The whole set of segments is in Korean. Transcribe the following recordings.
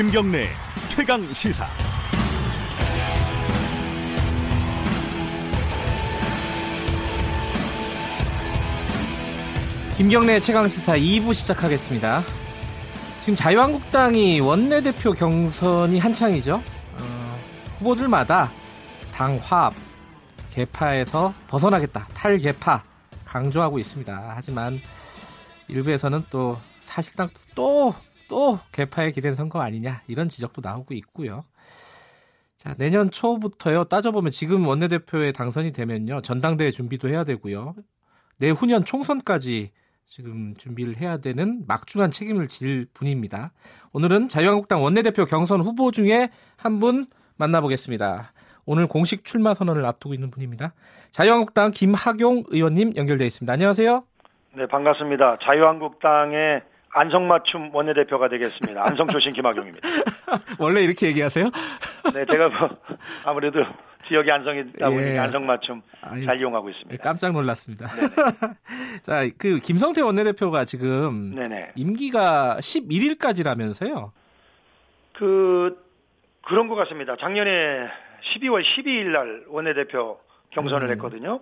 김경래 최강 시사. 김경래 최강 시사 2부 시작하겠습니다. 지금 자유한국당이 원내대표 경선이 한창이죠. 어, 후보들마다 당 화합, 개파에서 벗어나겠다, 탈개파 강조하고 있습니다. 하지만 일부에서는 또 사실상 또, 또 개파에 기댄 선거 아니냐 이런 지적도 나오고 있고요. 자, 내년 초부터요. 따져보면 지금 원내대표에 당선이 되면요. 전당대회 준비도 해야 되고요. 내후년 총선까지 지금 준비를 해야 되는 막중한 책임을 질 분입니다. 오늘은 자유한국당 원내대표 경선 후보 중에 한 분 만나보겠습니다. 오늘 공식 출마 선언을 앞두고 있는 분입니다. 자유한국당 김학용 의원님 연결되어 있습니다. 안녕하세요. 네, 반갑습니다. 자유한국당의 안성맞춤 원내대표가 되겠습니다. 안성 출신 김학용입니다. 원래 이렇게 얘기하세요? 네, 제가 뭐 아무래도 지역이 안성이다 보니까 예. 안성맞춤 아니, 잘 이용하고 있습니다. 깜짝 놀랐습니다. 자, 그 김성태 원내대표가 지금 네네. 임기가 11일까지라면서요? 그 그런 것 같습니다. 작년에 12월 12일 날 원내대표 경선을 음. 했거든요.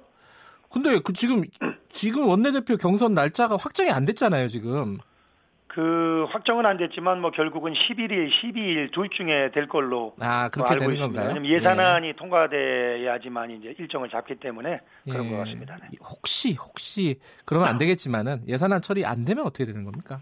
근데 그 지금 지금 원내대표 경선 날짜가 확정이 안 됐잖아요, 지금. 그 확정은 안 됐지만 뭐 결국은 11일, 12일 둘 중에 될 걸로 아, 그렇게 알고 되는 있습니다. 건가요? 예산안이 예. 통과돼야지만 이제 일정을 잡기 때문에 그런 예. 것 같습니다. 네. 혹시 혹시 그러면 안 되겠지만은 예산안 처리 안 되면 어떻게 되는 겁니까?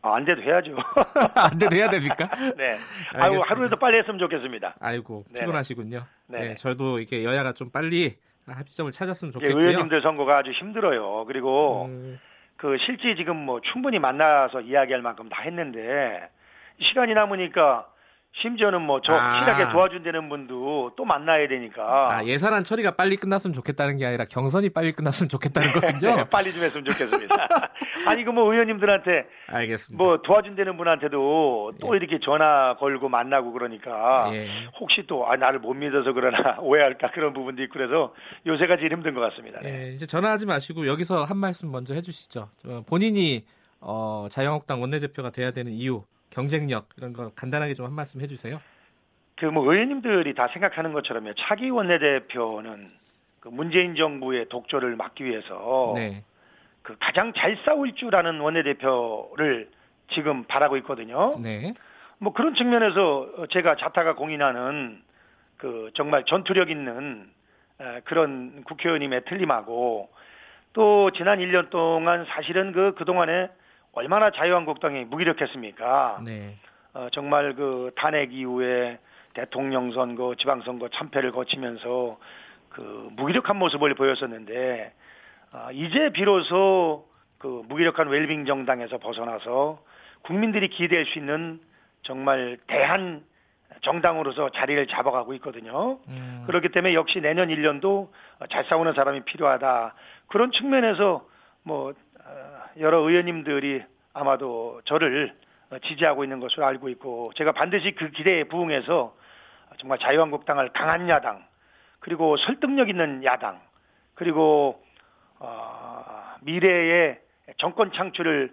아, 안 돼도 해야죠. 안 돼도 해야 됩니까? 네. 아유, 하루라도 빨리 했으면 좋겠습니다. 아이고, 피곤하시군요. 네. 네. 저도 이렇게 여야가 좀 빨리 합의점을 찾았으면 좋겠고요. 의원님들 선거가 아주 힘들어요. 그리고 음... 그 실제 지금 뭐 충분히 만나서 이야기할 만큼 다 했는데 시간이 남으니까 심지어는 뭐저 아. 확실하게 도와준다는 분도 또 만나야 되니까. 아, 예산안 처리가 빨리 끝났으면 좋겠다는 게 아니라 경선이 빨리 끝났으면 좋겠다는 거군요. 네, 빨리 좀 했으면 좋겠습니다. 아니 그 뭐 의원님들한테 알겠습니다. 뭐 도와준다는 분한테도 또 예. 이렇게 전화 걸고 만나고 그러니까 예. 혹시 또 아, 나를 못 믿어서 그러나 오해할까 그런 부분도 있고 그래서 요새가 제일 힘든 것 같습니다. 네. 예, 이제 전화하지 마시고 여기서 한 말씀 먼저 해주시죠. 본인이 어, 자유한국당 원내대표가 돼야 되는 이유 경쟁력 이런 거 간단하게 좀 한 말씀 해주세요. 그 뭐 의원님들이 다 생각하는 것처럼요. 차기 원내대표는 그 문재인 정부의 독조를 막기 위해서 네. 그 가장 잘 싸울 줄 아는 원내대표를 지금 바라고 있거든요. 네. 뭐 그런 측면에서 제가 자타가 공인하는 그 정말 전투력 있는 그런 국회의원님의 틀림하고 또 지난 1년 동안 사실은 그 그동안에 얼마나 자유한국당이 무기력했습니까? 네. 어, 정말 그 탄핵 이후에 대통령 선거, 지방선거 참패를 거치면서 그 무기력한 모습을 보였었는데 어, 이제 비로소 그 무기력한 웰빙 정당에서 벗어나서 국민들이 기대할 수 있는 정말 대한 정당으로서 자리를 잡아가고 있거든요. 음. 그렇기 때문에 역시 내년 1년도 잘 싸우는 사람이 필요하다. 그런 측면에서 뭐 여러 의원님들이 아마도 저를 지지하고 있는 것으로 알고 있고 제가 반드시 그 기대에 부응해서 정말 자유한국당을 강한 야당 그리고 설득력 있는 야당 그리고 어, 미래의 정권 창출을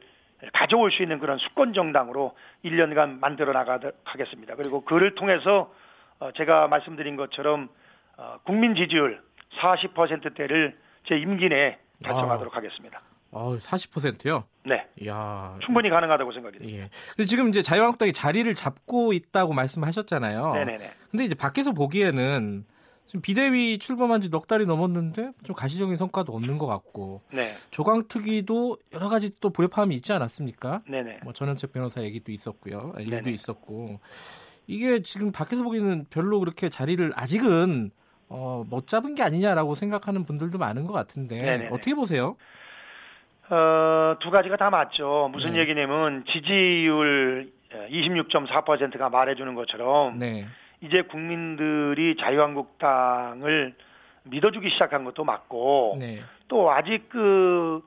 가져올 수 있는 그런 수권 정당으로 1년간 만들어 나가겠습니다. 그리고 그를 통해서 어, 제가 말씀드린 것처럼 어, 국민 지지율 40%대를 제 임기 내에 달성하도록 아. 하겠습니다. 아, 40%요? 네. 야 충분히 가능하다고 생각이 듭니다. 예. 근데 지금 이제 자유한국당이 자리를 잡고 있다고 말씀하셨잖아요. 네네네. 근데 이제 밖에서 보기에는 지금 비대위 출범한 지 넉 달이 넘었는데 좀 가시적인 성과도 없는 것 같고. 네. 조강특위도 여러 가지 또 불협화음이 있지 않았습니까? 네네. 뭐 전원책 변호사 얘기도 있었고요. 일도 네네. 있었고. 이게 지금 밖에서 보기에는 별로 그렇게 자리를 아직은 어, 못 잡은 게 아니냐라고 생각하는 분들도 많은 것 같은데 네네네. 어떻게 보세요? 어, 두 가지가 다 맞죠. 무슨 네. 얘기냐면 지지율 26.4%가 말해주는 것처럼 네. 이제 국민들이 자유한국당을 믿어주기 시작한 것도 맞고 네. 또 아직 그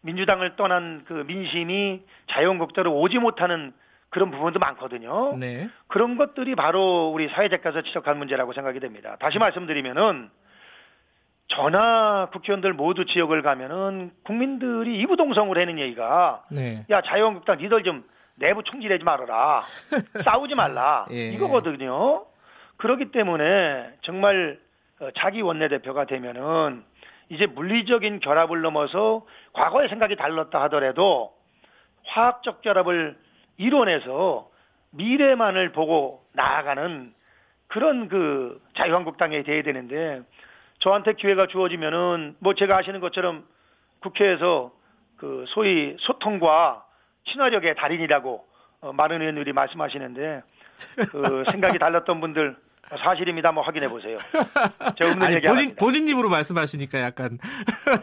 민주당을 떠난 그 민심이 자유한국당으로 오지 못하는 그런 부분도 많거든요. 네. 그런 것들이 바로 우리 사회적가서 지적할 문제라고 생각이 됩니다. 다시 말씀드리면은 전화 국회의원들 모두 지역을 가면은 국민들이 이부동성을 하는 얘기가 네. 야 자유한국당 니들 좀 내부 총질하지 말아라. 싸우지 말라. 예. 이거거든요. 그렇기 때문에 정말 어, 자기 원내대표가 되면은 이제 물리적인 결합을 넘어서 과거의 생각이 달랐다 하더라도 화학적 결합을 이뤄내서 미래만을 보고 나아가는 그런 그 자유한국당에 돼야 되는데 저한테 기회가 주어지면은 뭐 제가 아시는 것처럼 국회에서 그 소위 소통과 친화력의 달인이라고 어, 많은 의원들이 말씀하시는데 그 생각이 달랐던 분들 사실입니다. 뭐 확인해 보세요. 제가 없는 얘기 본인 본인 입으로 말씀하시니까 약간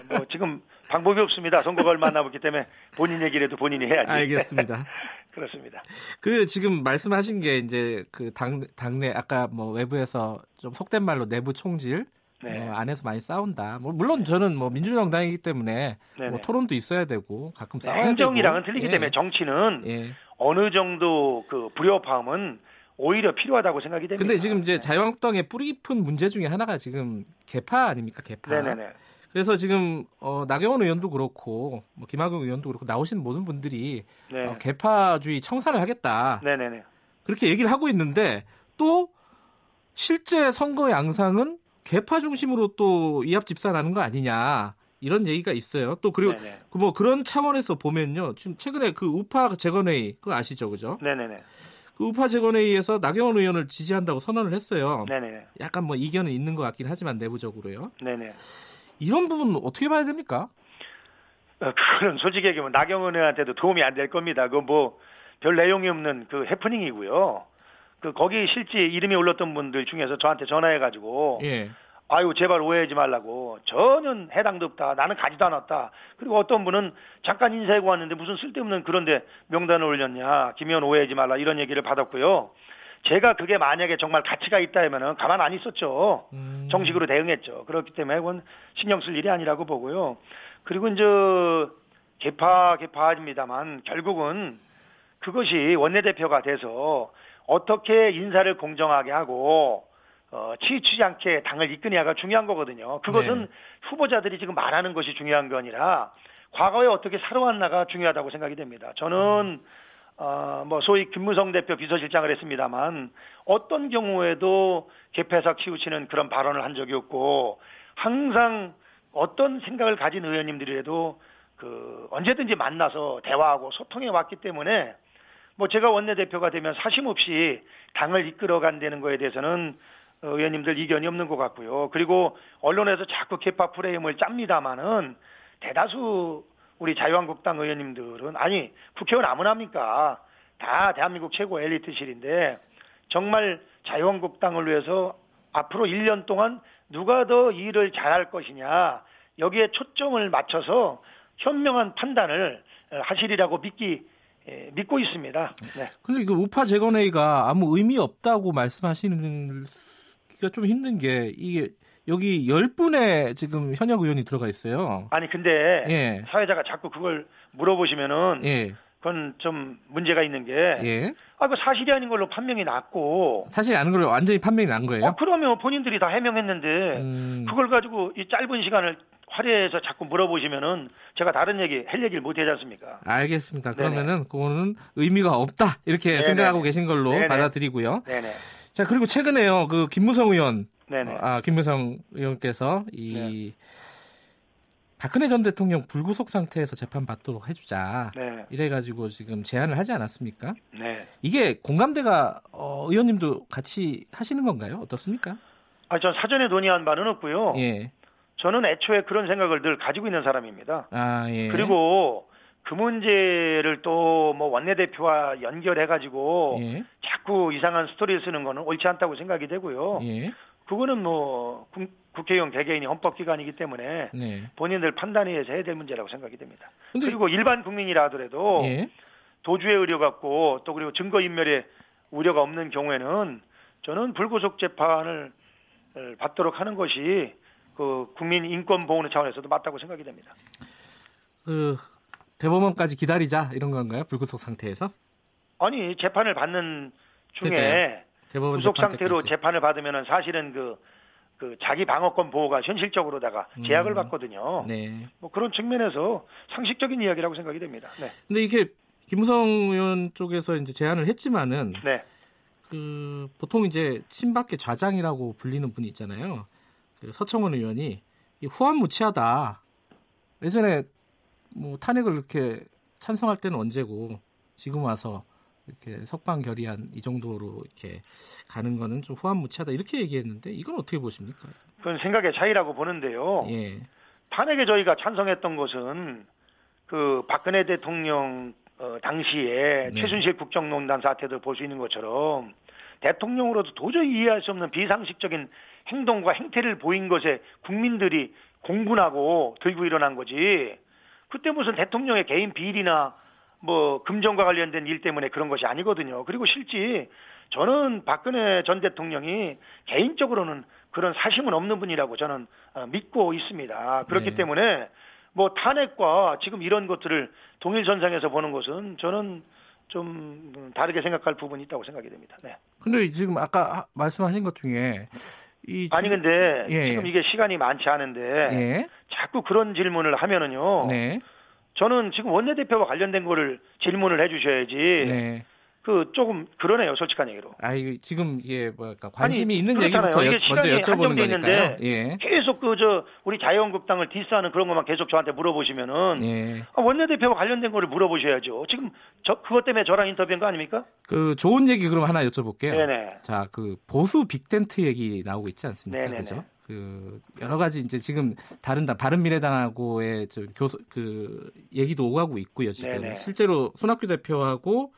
뭐 지금 방법이 없습니다. 선거가 얼마 남았기 때문에 본인 얘기라도 본인이 해야지. 알겠습니다. 그렇습니다. 그 지금 말씀하신 게 이제 그 당, 당내 아까 뭐 외부에서 좀 속된 말로 내부 총질 네. 어, 안에서 많이 싸운다. 뭐 물론 저는 뭐 민주정당이기 때문에 뭐 토론도 있어야 되고 가끔 네, 싸워야 행정이랑은 되고. 틀리기 예. 때문에 정치는 예. 어느 정도 그 불협화음은 오히려 필요하다고 생각이 됩니다. 근데 지금 이제 네. 자유한국당의 뿌리 깊은 문제 중에 하나가 지금 개파 아닙니까? 개파. 네네네. 그래서 지금 어, 나경원 의원도 그렇고 뭐 김학용 의원도 그렇고 나오신 모든 분들이 네. 어, 개파주의 청산을 하겠다. 네네네. 그렇게 얘기를 하고 있는데 또 실제 선거 양상은 개파 중심으로 또 이합 집산하는 거 아니냐 이런 얘기가 있어요. 또 그리고 그 뭐 그런 차원에서 보면요. 지금 최근에 그 우파 재건회의 그거 아시죠, 그죠? 네네네. 그 우파 재건회의에서 나경원 의원을 지지한다고 선언을 했어요. 네네. 약간 뭐 이견은 있는 것 같긴 하지만 내부적으로요. 네네. 이런 부분 어떻게 봐야 됩니까? 어, 그건 솔직히 얘기하면 나경원 의원한테도 도움이 안 될 겁니다. 그뭐별 내용이 없는 그 해프닝이고요. 그 거기 실제 이름이 올랐던 분들 중에서 저한테 전화해가지고 예. 아유 제발 오해하지 말라고. 전혀 해당도 없다. 나는 가지도 않았다. 그리고 어떤 분은 잠깐 인사하고 왔는데 무슨 쓸데없는 그런데 명단을 올렸냐. 김현 오해하지 말라. 이런 얘기를 받았고요. 제가 그게 만약에 정말 가치가 있다 하면은 가만 안 있었죠. 음. 정식으로 대응했죠. 그렇기 때문에 그건 신경 쓸 일이 아니라고 보고요. 그리고 이제 개파 개파입니다만 결국은 그것이 원내대표가 돼서 어떻게 인사를 공정하게 하고 어, 치우치지 않게 당을 이끄냐가 중요한 거거든요. 그것은 네. 후보자들이 지금 말하는 것이 중요한 게 아니라 과거에 어떻게 살아왔나가 중요하다고 생각이 됩니다. 저는 어, 뭐 소위 김무성 대표 비서실장을 했습니다만 어떤 경우에도 개폐사 키우치는 그런 발언을 한 적이 없고 항상 어떤 생각을 가진 의원님들이라도 그 언제든지 만나서 대화하고 소통해 왔기 때문에 뭐 제가 원내대표가 되면 사심 없이 당을 이끌어 간다는 거에 대해서는 의원님들 이견이 없는 것 같고요. 그리고 언론에서 자꾸 개파 프레임을 짭니다마는 대다수 우리 자유한국당 의원님들은 아니 국회의원 아무나 합니까? 다 대한민국 최고 엘리트실인데 정말 자유한국당을 위해서 앞으로 1년 동안 누가 더 일을 잘할 것이냐 여기에 초점을 맞춰서 현명한 판단을 하시리라고 믿기 예, 믿고 있습니다. 네. 근데 그 우파 재건회의가 아무 의미 없다고 말씀하시는 기가 좀 힘든 게 이게 여기 10분의 지금 현역 의원이 들어가 있어요. 아니 근데 예. 사회자가 자꾸 그걸 물어보시면은 예. 그건 좀 문제가 있는 게 예. 아, 그 사실이 아닌 걸로 판명이 났고 사실이 아닌 걸로 완전히 판명이 난 거예요? 어, 그러면 본인들이 다 해명했는데 음... 그걸 가지고 이 짧은 시간을 화려해서 자꾸 물어보시면은 제가 다른 얘기 할 얘기를 못 하지 않습니까? 알겠습니다. 그러면은 그거는 의미가 없다 이렇게 네네. 생각하고 계신 걸로 네네. 받아들이고요. 네네. 자 그리고 최근에요 그 김무성 의원, 네네. 아 김무성 의원께서 이 네. 박근혜 전 대통령 불구속 상태에서 재판 받도록 해주자 네. 이래가지고 지금 제안을 하지 않았습니까? 네. 이게 공감대가 어, 의원님도 같이 하시는 건가요? 어떻습니까? 아, 전 사전에 논의한 바는 없고요. 예. 저는 애초에 그런 생각을 늘 가지고 있는 사람입니다. 아, 예. 그리고 그 문제를 또 뭐 원내대표와 연결해가지고 예. 자꾸 이상한 스토리를 쓰는 거는 옳지 않다고 생각이 되고요. 예. 그거는 뭐 국회의원 개개인이 헌법기관이기 때문에 네. 본인들 판단해서 해야 될 문제라고 생각이 됩니다. 그리고 일반 국민이라 하더라도 예. 도주의 의료 갖고 또 그리고 증거인멸의 우려가 없는 경우에는 저는 불구속 재판을 받도록 하는 것이 그 국민 인권 보호 차원에서도 맞다고 생각이 됩니다. 그 대법원까지 기다리자 이런 건가요? 불구속 상태에서? 아니 재판을 받는 중에 그러니까 구속 상태로 때까지. 재판을 받으면 사실은 그, 그 자기 방어권 보호가 현실적으로다가 제약을 음. 받거든요. 네. 뭐 그런 측면에서 상식적인 이야기라고 생각이 됩니다. 네. 근데 이게 김무성 의원 쪽에서 이제 제안을 했지만은 네. 그 보통 이제 친박계 좌장이라고 불리는 분이 있잖아요. 그 서청원 의원이 후한무치하다. 예전에 뭐 탄핵을 이렇게 찬성할 때는 언제고 지금 와서 이렇게 석방 결의안 이 정도로 이렇게 가는 거는 좀 후한무치하다 이렇게 얘기했는데 이건 어떻게 보십니까? 그건 생각의 차이라고 보는데요. 예. 탄핵에 저희가 찬성했던 것은 그 박근혜 대통령 어, 당시에 네. 최순실 국정농단 사태도 볼 수 있는 것처럼 대통령으로도 도저히 이해할 수 없는 비상식적인 행동과 행태를 보인 것에 국민들이 공분하고 들고 일어난 거지. 그때 무슨 대통령의 개인 비리나 뭐 금전과 관련된 일 때문에 그런 것이 아니거든요. 그리고 실제 저는 박근혜 전 대통령이 개인적으로는 그런 사심은 없는 분이라고 저는 어, 믿고 있습니다. 그렇기 네. 때문에 뭐 탄핵과 지금 이런 것들을 동일 선상에서 보는 것은 저는 좀 다르게 생각할 부분이 있다고 생각이 됩니다. 네. 근데 지금 아까 말씀하신 것 중에 이 아니 근데 예. 지금 이게 시간이 많지 않은데 예. 자꾸 그런 질문을 하면은요. 네. 저는 지금 원내대표와 관련된 거를 질문을 해주셔야지. 네. 그 조금 그러네요, 솔직한 얘기로. 아, 이 지금 이게 뭐랄까 관심이 아니, 있는 얘기부터 여, 먼저 여쭤보는 거니까요. 예. 계속 그 저 우리 자유한국당을 디스하는 그런 것만 계속 저한테 물어보시면은 예. 아, 원내대표와 관련된 거를 물어보셔야죠. 지금 저 그것 때문에 저랑 인터뷰한 거 아닙니까? 그 좋은 얘기 그럼 하나 여쭤볼게요. 네네. 자, 그 보수 빅텐트 얘기 나오고 있지 않습니까? 네네네. 그죠? 그 여러 가지 이제 지금 다른 다 바른 미래당하고의 저 교수 그 얘기도 오가고 있고요. 지금 네네. 실제로 손학규 대표하고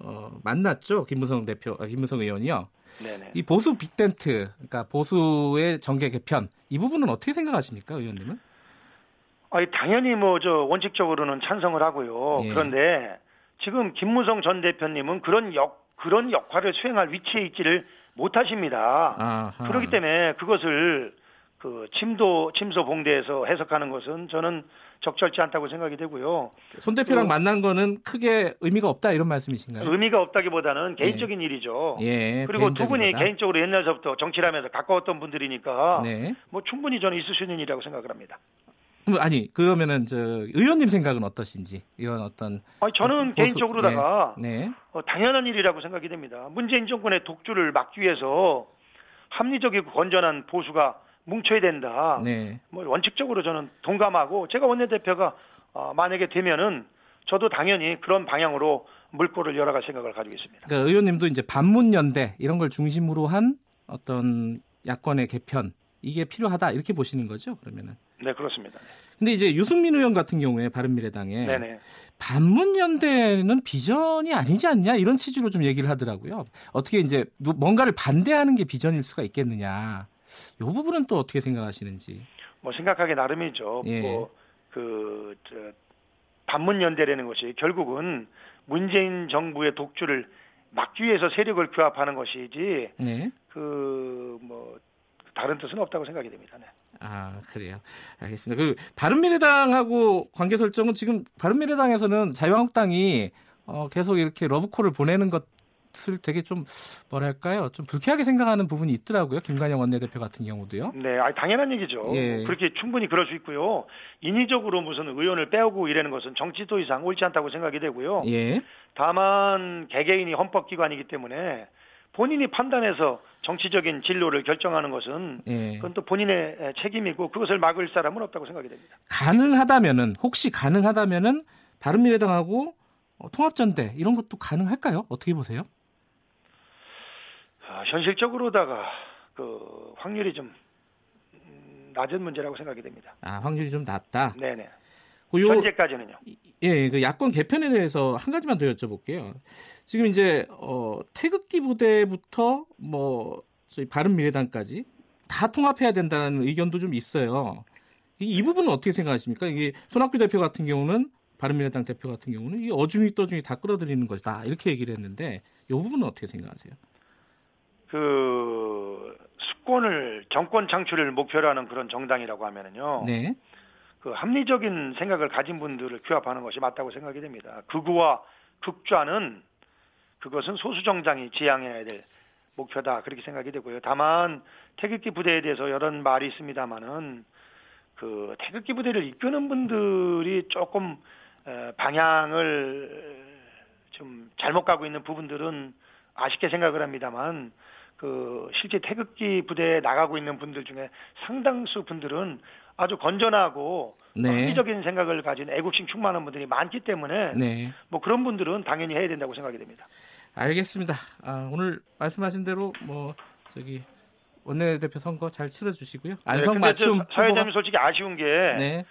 어, 만났죠. 김무성 대표, 아, 김무성 의원이요. 네네. 이 보수 빅텐트, 그러니까 보수의 정계 개편 이 부분은 어떻게 생각하십니까, 의원님은? 아니 당연히 뭐 저 원칙적으로는 찬성을 하고요. 예. 그런데 지금 김무성 전 대표님은 그런 역 그런 역할을 수행할 위치에 있지를 못하십니다. 아하. 그렇기 때문에 그것을 그 침도 침소 봉대에서 해석하는 것은 저는 적절치 않다고 생각이 되고요. 손 대표랑 그, 만난 거는 크게 의미가 없다 이런 말씀이신가요? 의미가 없다기보다는 개인적인 예. 일이죠. 예, 그리고 두 분이 개인적으로 옛날서부터 정치를 하면서 가까웠던 분들이니까 네. 뭐 충분히 저는 있을 수 있는 일이라고 생각을 합니다. 아니 그러면은 저 의원님 생각은 어떠신지 이런 어떤 아니 저는 어, 개인적으로다가 네. 네. 어, 당연한 일이라고 생각이 됩니다. 문재인 정권의 독주를 막기 위해서 합리적이고 건전한 보수가 뭉쳐야 된다. 네. 뭐 원칙적으로 저는 동감하고 제가 원내대표가 어, 만약에 되면은 저도 당연히 그런 방향으로 물꼬를 열어갈 생각을 가지고 있습니다. 그러니까 의원님도 이제 반문연대 이런 걸 중심으로 한 어떤 야권의 개편 이게 필요하다 이렇게 보시는 거죠? 그러면은. 네 그렇습니다. 근데 이제 유승민 의원 같은 경우에 바른미래당에 네네. 반문연대는 비전이 아니지 않냐 이런 취지로 좀 얘기를 하더라고요. 어떻게 이제 뭔가를 반대하는 게 비전일 수가 있겠느냐. 이 부분은 또 어떻게 생각하시는지? 뭐 생각하기 나름이죠. 예. 뭐그 반문 연대라는 것이 결국은 문재인 정부의 독주를 막기 위해서 세력을 규합하는 것이지 네. 그뭐 다른 뜻은 없다고 생각이 됩니다. 네. 아 그래요. 알겠습니다. 그 바른미래당하고 관계 설정은 지금 바른미래당에서는 자유한국당이 어, 계속 이렇게 러브콜을 보내는 것 것을 되게 좀 뭐랄까요 좀 불쾌하게 생각하는 부분이 있더라고요 김관영 원내대표 같은 경우도요. 네, 아니, 당연한 얘기죠. 예. 그렇게 충분히 그럴 수 있고요. 인위적으로 무슨 의원을 빼오고 이러는 것은 정치도 이상 옳지 않다고 생각이 되고요. 예. 다만 개개인이 헌법기관이기 때문에 본인이 판단해서 정치적인 진로를 결정하는 것은 예. 그건 또 본인의 책임이고 그것을 막을 사람은 없다고 생각이 됩니다. 가능하다면은 혹시 가능하다면은 바른미래당하고 어, 통합전대 이런 것도 가능할까요? 어떻게 보세요? 아, 현실적으로다가 그 확률이 좀 낮은 문제라고 생각이 됩니다. 아 확률이 좀 낮다. 네네. 그 요, 현재까지는요. 예, 그 야권 개편에 대해서 한 가지만 더 여쭤볼게요. 지금 이제 어, 태극기 부대부터 뭐 저희 바른 미래당까지 다 통합해야 된다는 의견도 좀 있어요. 이, 이 부분은 어떻게 생각하십니까? 이게 손학규 대표 같은 경우는 바른미래당 대표 같은 경우는 이 어중이 떠중이 다 끌어들이는 것이다 이렇게 얘기를 했는데 이 부분은 어떻게 생각하세요? 그 수권을 정권 창출을 목표로 하는 그런 정당이라고 하면은요. 네. 그 합리적인 생각을 가진 분들을 규합하는 것이 맞다고 생각이 됩니다. 극우와 극좌는 그것은 소수 정당이 지향해야 될 목표다 그렇게 생각이 되고요. 다만 태극기 부대에 대해서 여러 말이 있습니다만은 그 태극기 부대를 이끄는 분들이 조금 방향을 좀 잘못 가고 있는 부분들은 아쉽게 생각을 합니다만 그 실제 태극기 부대에 나가고 있는 분들 중에 상당수 분들은 아주 건전하고 네. 합리적인 생각을 가진 애국심 충만한 분들이 많기 때문에 네. 뭐 그런 분들은 당연히 해야 된다고 생각이 됩니다. 알겠습니다. 아, 오늘 말씀하신 대로 뭐 저기 원내대표 선거 잘 치러주시고요. 네, 안성 네, 맞춤 사회자님 솔직히 아쉬운 게 네.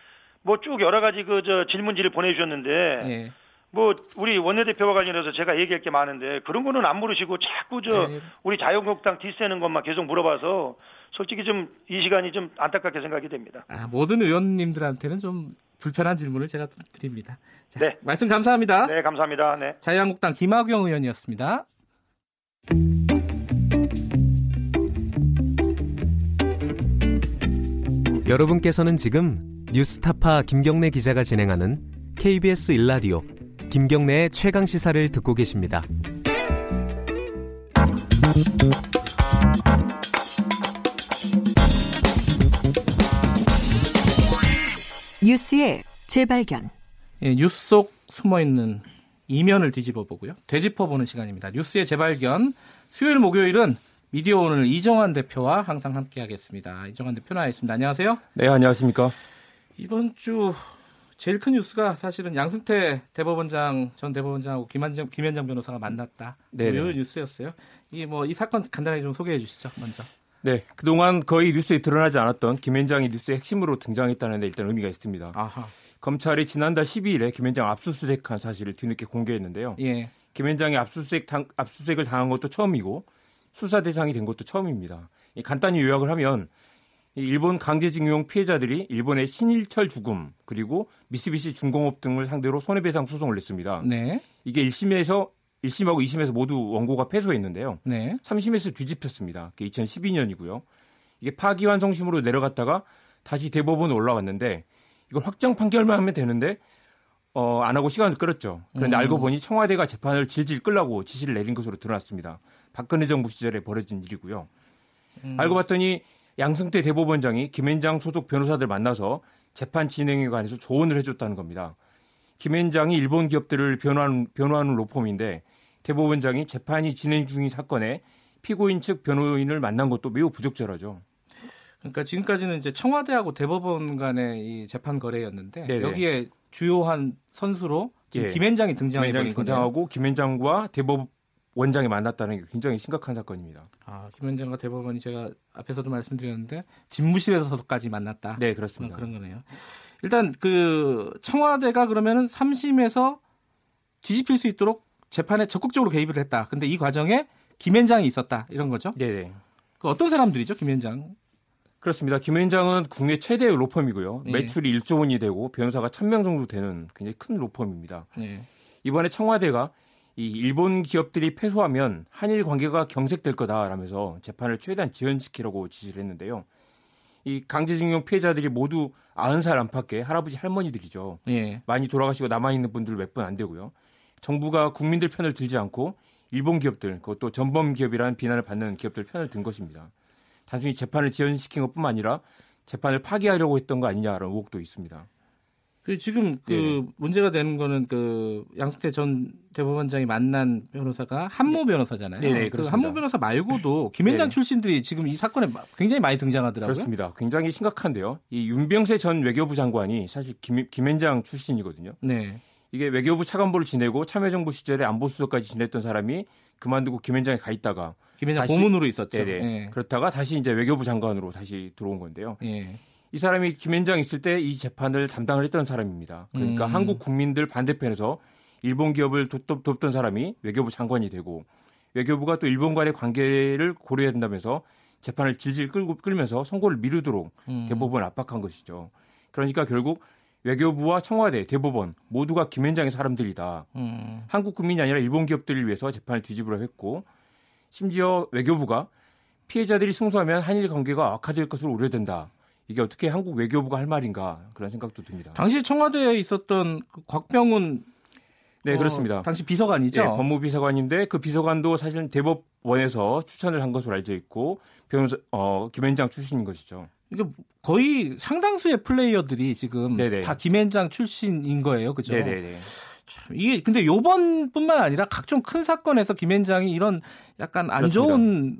뭐쭉 여러 가지 그 저 질문지를 보내주셨는데 네. 뭐 우리 원내대표와 관련해서 제가 얘기할 게 많은데 그런 거는 안 물으시고 자꾸 저 네. 우리 자유한국당 뒤세는 것만 계속 물어봐서 솔직히 좀 이 시간이 좀 안타깝게 생각이 됩니다. 아, 모든 의원님들한테는 좀 불편한 질문을 제가 드립니다. 자, 네. 말씀 감사합니다. 네, 감사합니다. 네. 자유한국당 김학영 의원이었습니다. 여러분께서는 지금 뉴스타파 김경래 기자가 진행하는 KBS 일라디오 김경래의 최강 시사를 듣고 계십니다. 뉴스의 재발견. 예, 뉴스 속 숨어 있는 이면을 뒤집어 보고요. 되짚어 보는 시간입니다. 뉴스의 재발견. 수요일 목요일은 미디어 오늘 이정환 대표와 항상 함께 하겠습니다. 이정환 대표 나와 있습니다. 안녕하세요. 네, 안녕하십니까. 이번 주 제일 큰 뉴스가 사실은 양승태 대법원장 전 대법원장하고 김한정 김현장 변호사가 만났다. 네. 이 뉴스였어요. 이 뭐이 뭐, 사건 간단하게 좀 소개해 주시죠, 먼저. 네, 그동안 거의 뉴스에 드러나지 않았던 김현장이 뉴스의 핵심으로 등장했다는 데 일단 의미가 있습니다. 아하. 검찰이 지난달 12일에 김현장 압수수색한 사실을 뒤늦게 공개했는데요. 예. 김현장이 압수수색 당, 압수수색을 당한 것도 처음이고 수사 대상이 된 것도 처음입니다. 간단히 요약을 하면 일본 강제징용 피해자들이 일본의 신일철 죽음 그리고 미쓰비시 중공업 등을 상대로 손해배상 소송을 냈습니다. 네. 이게 1심에서 1심하고 2심에서 모두 원고가 패소했는데요. 네. 3심에서 뒤집혔습니다. 그게 2012년이고요. 이게 파기환송심으로 내려갔다가 다시 대법원 올라왔는데 이걸 확정 판결만 하면 되는데 어, 안 하고 시간을 끌었죠. 그런데 음. 알고 보니 청와대가 재판을 질질 끌라고 지시를 내린 것으로 드러났습니다. 박근혜 정부 시절에 벌어진 일이고요. 음. 알고 봤더니 양승태 대법원장이 김현장 소속 변호사들 만나서 재판 진행에 관해서 조언을 해줬다는 겁니다. 김현장이 일본 기업들을 변호하는, 변호하는 로펌인데 대법원장이 재판이 진행 중인 사건에 피고인 측 변호인을 만난 것도 매우 부적절하죠. 그러니까 지금까지는 이제 청와대하고 대법원 간의 이 재판 거래였는데 네네. 여기에 주요한 선수로 예. 김현장이 등장해 김현장이 등장하고 김현장과 대법 원장이 만났다는 게 굉장히 심각한 사건입니다. 아, 김현장과 대법원이 제가 앞에서도 말씀드렸는데 집무실에서까지 만났다. 네, 그렇습니다. 어, 그런 거네요. 일단 그 청와대가 그러면은 3심에서 뒤집힐 수 있도록 재판에 적극적으로 개입을 했다. 근데 이 과정에 김현장이 있었다. 이런 거죠? 네, 네. 그 어떤 사람들이죠, 김현장? 그렇습니다. 김현장은 국내 최대의 로펌이고요. 네. 매출이 1조 원이 되고 변호사가 1000명 정도 되는 굉장히 큰 로펌입니다. 네. 이번에 청와대가 이 일본 기업들이 패소하면 한일 관계가 경색될 거다라면서 재판을 최대한 지연시키려고 지시를 했는데요. 이 강제징용 피해자들이 모두 90살 안팎의 할아버지 할머니들이죠. 예. 많이 돌아가시고 남아 있는 분들 몇 분 안 되고요. 정부가 국민들 편을 들지 않고 일본 기업들, 그것도 전범 기업이라는 비난을 받는 기업들 편을 든 것입니다. 단순히 재판을 지연시킨 것뿐만 아니라 재판을 파기하려고 했던 거 아니냐라는 의혹도 있습니다. 그 지금 그 네. 문제가 되는 거는 그 양승태 전 대법원장이 만난 변호사가 한모 네. 변호사잖아요. 네, 그 한모 변호사 말고도 김현장 네. 출신들이 지금 이 사건에 굉장히 많이 등장하더라고요. 그렇습니다. 굉장히 심각한데요. 이 윤병세 전 외교부 장관이 사실 김, 김현장 출신이거든요. 네. 이게 외교부 차관보를 지내고 참여정부 시절에 안보수석까지 지냈던 사람이 그만두고 김현장에 가 있다가 김현장 다시, 고문으로 있었죠. 네네. 네. 그렇다가 다시 이제 외교부 장관으로 다시 들어온 건데요. 네. 이 사람이 김현장 있을 때 이 재판을 담당을 했던 사람입니다. 그러니까 음. 한국 국민들 반대편에서 일본 기업을 돕, 돕던 사람이 외교부 장관이 되고 외교부가 또 일본과의 관계를 고려해야 된다면서 재판을 질질 끌고 끌면서 선고를 미루도록 음. 대법원을 압박한 것이죠. 그러니까 결국 외교부와 청와대, 대법원 모두가 김현장의 사람들이다. 음. 한국 국민이 아니라 일본 기업들을 위해서 재판을 뒤집으려 했고 심지어 외교부가 피해자들이 승소하면 한일 관계가 악화될 것으로 우려된다. 이게 어떻게 한국 외교부가 할 말인가 그런 생각도 듭니다. 당시 청와대에 있었던 그 곽병훈 네, 어, 그렇습니다. 당시 비서관이죠. 네, 법무비서관인데 그 비서관도 사실은 대법원에서 추천을 한 것으로 알려져 있고 변호사 어, 김현장 출신인 것이죠. 이게 거의 상당수의 플레이어들이 지금 네네. 다 김현장 출신인 거예요, 그죠? 네네네. 참, 이게 근데 요번뿐만 아니라 각종 큰 사건에서 김현장이 이런 약간 안 그렇습니다. 좋은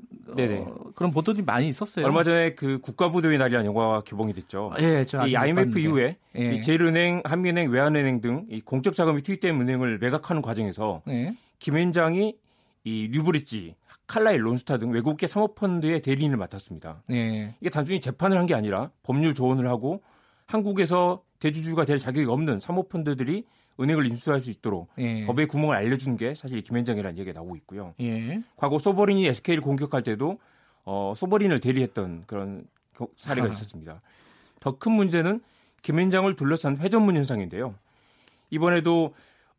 어, 그런 보도들이 많이 있었어요. 얼마 전에 그 국가부도의 날이라는 영화가 개봉이 됐죠. 예, 이 IMF 이후에 예. 이 제일은행, 한미은행, 외환은행 등 이 공적 자금이 투입된 은행을 매각하는 과정에서 예. 김현장이 이 뉴브리지, 칼라일, 론스타 등 외국계 사모펀드의 대리인을 맡았습니다. 예. 이게 단순히 재판을 한 게 아니라 법률 조언을 하고 한국에서 대주주가 될 자격이 없는 사모펀드들이 은행을 인수할 수 있도록 예. 법의 구멍을 알려준 게 사실 김현장이라는 얘기가 나오고 있고요. 예. 과거 소버린이 SK를 공격할 때도 어, 소버린을 대리했던 그런 사례가 아. 있었습니다. 더 큰 문제는 김현장을 둘러싼 회전문 현상인데요. 이번에도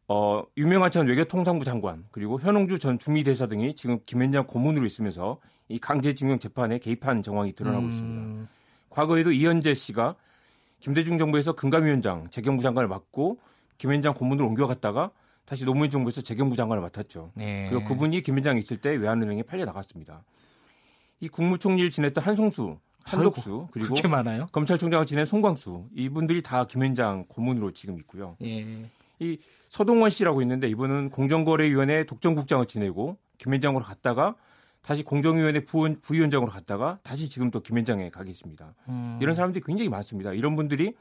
어, 유명한 전 외교통상부 장관 그리고 현홍주 전 중미대사 등이 지금 김현장 고문으로 있으면서 이 강제징용 재판에 개입한 정황이 드러나고 음. 있습니다. 과거에도 이현재 씨가 김대중 정부에서 금감위원장, 재경부 장관을 맡고 김현장 고문으로 옮겨갔다가 다시 노무현 정부에서 재경부 장관을 맡았죠. 네. 그리고 그분이 김현장 있을 때 외환은행에 팔려 나갔습니다. 이 국무총리를 지냈던 한송수, 한덕수 그리고 검찰총장을 지낸 송광수 이분들이 다 김현장 고문으로 지금 있고요. 예. 이 서동원 씨라고 있는데 이분은 공정거래위원회 독점국장을 지내고 김현장으로 갔다가 다시 공정위원회 부원, 부위원장으로 갔다가 다시 지금 또 김현장에 가 계십니다. 음. 이런 사람들이 굉장히 많습니다. 이런 분들이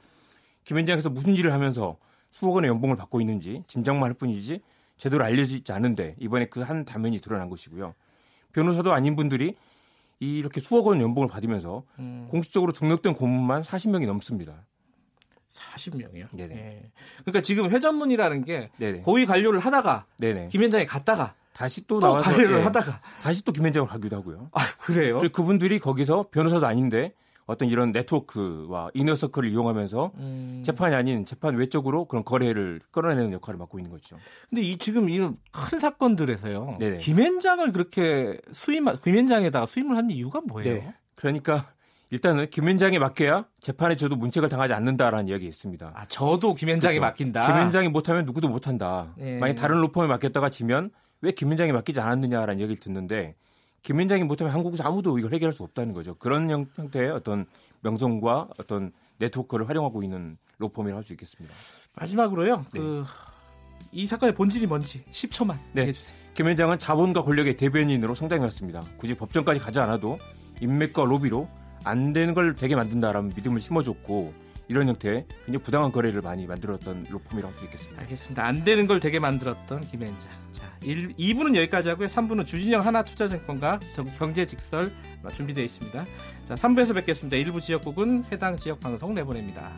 김현장에서 무슨 일을 하면서 수억 원의 연봉을 받고 있는지 짐작만 할 뿐이지 제대로 알려지지 않은데 이번에 그 한 단면이 드러난 것이고요. 변호사도 아닌 분들이 이렇게 수억 원 연봉을 받으면서 음. 공식적으로 등록된 고문만 40명이 넘습니다. 40명이요? 네네. 네. 그러니까 지금 회전문이라는 게 네네. 고위 관료를 하다가 네네. 김현장에 갔다가 다시 또, 또 나와서 관리를 예, 하다가 다시 또 김현장을 가기도 하고요. 아 그래요? 그분들이 거기서 변호사도 아닌데 어떤 이런 네트워크와 이너서클을 이용하면서 음. 재판이 아닌 재판 외적으로 그런 거래를 끌어내는 역할을 맡고 있는 거죠. 근데 이 지금 이런 큰 사건들에서요. 네네. 김현장을 그렇게 수임 김현장에다가 수임을 한 이유가 뭐예요? 네. 그러니까 일단은 김현장에 맡겨야 재판에 저도 문책을 당하지 않는다라는 이야기 있습니다. 아, 저도 김현장에 그렇죠. 맡긴다. 김현장이 못하면 누구도 못한다. 네. 만약 다른 로펌에 맡겼다가 지면 왜 김현장이 맡기지 않았느냐라는 얘기를 듣는데 김현장이 못하면 한국에서 아무도 이걸 해결할 수 없다는 거죠. 그런 형 태의 어떤 명성과 어떤 네트워크를 활용하고 있는 로펌이라고 할수 있겠습니다. 마지막으로요. 네. 그... 이 사건의 본질이 뭔지 10초만 네. 해주세요. 김현장은 자본과 권력의 대변인으로 성장해왔습니다. 굳이 법정까지 가지 않아도 인맥과 로비로 안 되는 걸 되게 만든다라는 믿음을 심어줬고 이런 형태의 굉장히 부당한 거래를 많이 만들었던 로펌이라고 할 수 있겠습니다. 알겠습니다. 안 되는 걸 되게 만들었던 김현장. 자, 1, 2부는 여기까지 하고요. 3부는 주진영 하나투자증권과 경제직설 준비되어 있습니다. 자, 3부에서 뵙겠습니다. 일부 지역국은 해당 지역 방송 내보냅니다.